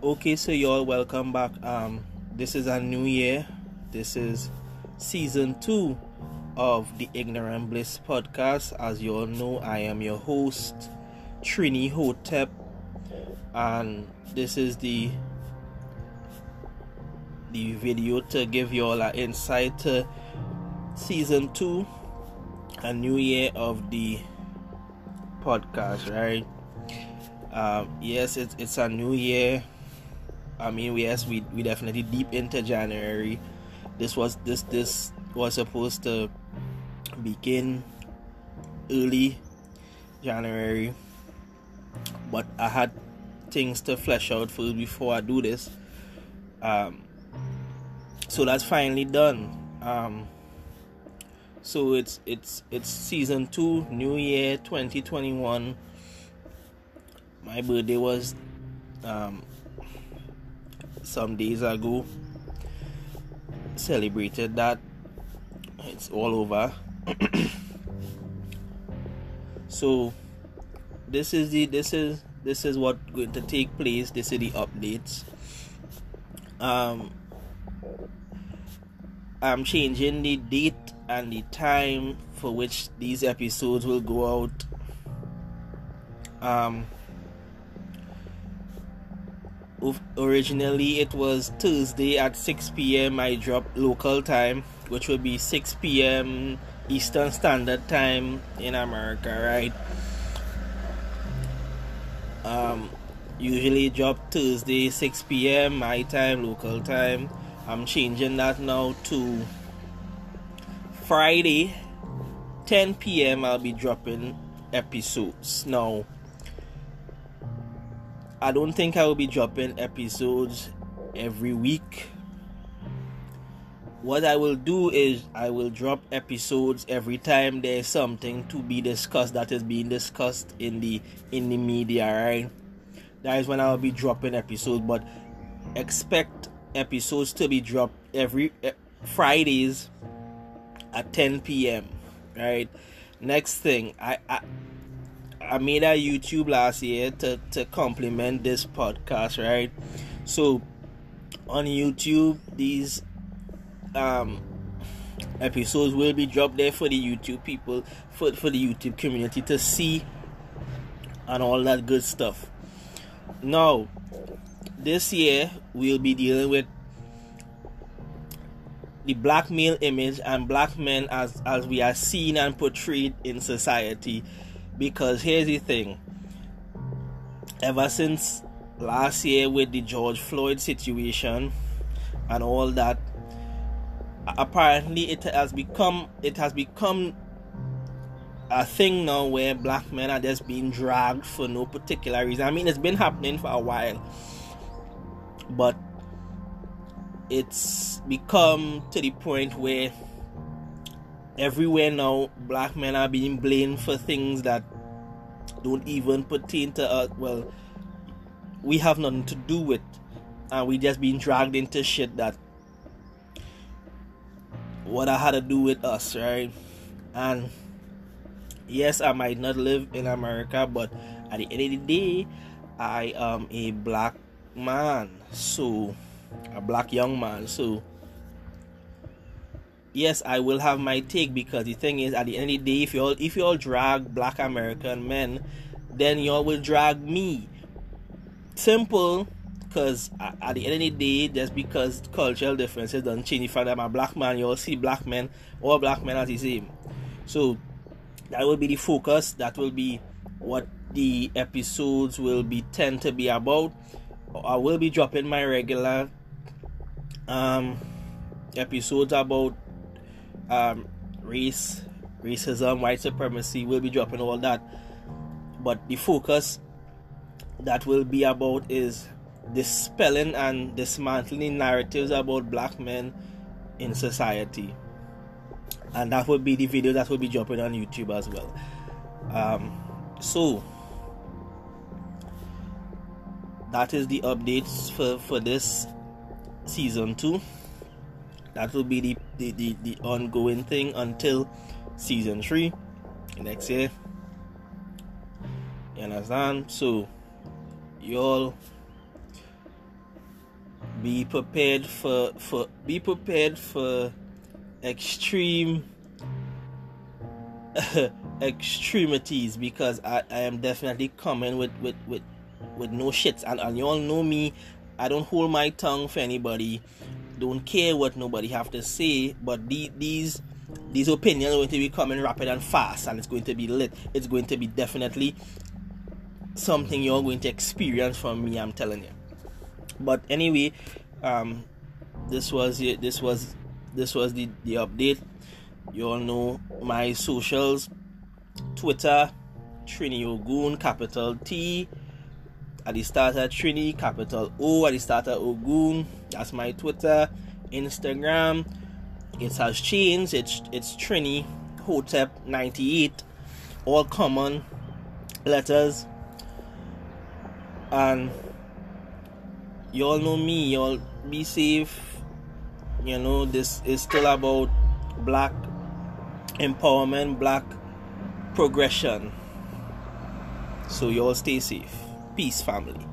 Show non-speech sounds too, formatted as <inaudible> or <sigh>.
Okay, so y'all, welcome back. Um, this is a new year. This is season two of the Ignorant Bliss podcast. As you all know, I am your host, Trini Hotep, and this is the the video to give you all an insight to season two, a new year of the podcast, right? Um, yes, it's it's a new year. I mean, yes, we we definitely deep into January. This was this this was supposed to begin early January, but I had things to flesh out for before I do this. Um, so that's finally done. Um, so it's it's it's season two, New Year, 2021 my birthday was um, some days ago. Celebrated that. It's all over. <coughs> so this is the this is this is what going to take place. This is the updates. Um I'm changing the date and the time for which these episodes will go out. Um originally it was Thursday at 6 p.m. I dropped local time, which would be 6 p.m. Eastern Standard Time in America, right? Um, usually drop Thursday 6 p.m. my time, local time. I'm changing that now to Friday 10 p.m. I'll be dropping episodes now I don't think I will be dropping episodes every week. What I will do is I will drop episodes every time there's something to be discussed that is being discussed in the in the media, right? That is when I will be dropping episodes, but expect episodes to be dropped every uh, Fridays at 10 p.m. Right. Next thing, I, I I made a YouTube last year to, to complement this podcast, right? So on YouTube, these um episodes will be dropped there for the YouTube people, for for the YouTube community to see and all that good stuff. Now, this year we'll be dealing with the black male image and black men as as we are seen and portrayed in society because here's the thing ever since last year with the George Floyd situation and all that apparently it has become it has become a thing now where black men are just being dragged for no particular reason. I mean it's been happening for a while. But it's become to the point where everywhere now black men are being blamed for things that don't even pertain to us. Well we have nothing to do with. And we just being dragged into shit that what I had to do with us right? And yes I might not live in America but at the end of the day I am a black man. So a black young man. So yes, I will have my take because the thing is, at the end of the day, if you all if you all drag Black American men, then you all will drag me. Simple, because at the end of the day, just because cultural differences don't change the fact that I'm a black man, you all see black men, all black men as the same. So that will be the focus. That will be what the episodes will be tend to be about. I will be dropping my regular um episodes about um, race, racism, white supremacy. We'll be dropping all that. But the focus that will be about is dispelling and dismantling narratives about black men in society. And that will be the video that will be dropping on YouTube as well. Um, so that is the updates for, for this season two that will be the, the, the, the ongoing thing until season 3 next year. You understand? So y'all be prepared for for be prepared for extreme <laughs> extremities because I, I am definitely coming with with with with no shits. And, and you all know me. I don't hold my tongue for anybody don't care what nobody have to say but the, these these opinions are going to be coming rapid and fast and it's going to be lit. It's going to be definitely something you're going to experience from me I'm telling you. But anyway um this was this was this was the the update. You all know my socials. Twitter trini ogun capital t at the starter trini capital o at the starter ogun. That's my twitter instagram. It has changed. It's it's trini hotep 98 all common letters. And you all know me. Y'all be safe. You know this is still about black empowerment black progression. So y'all stay safe peace family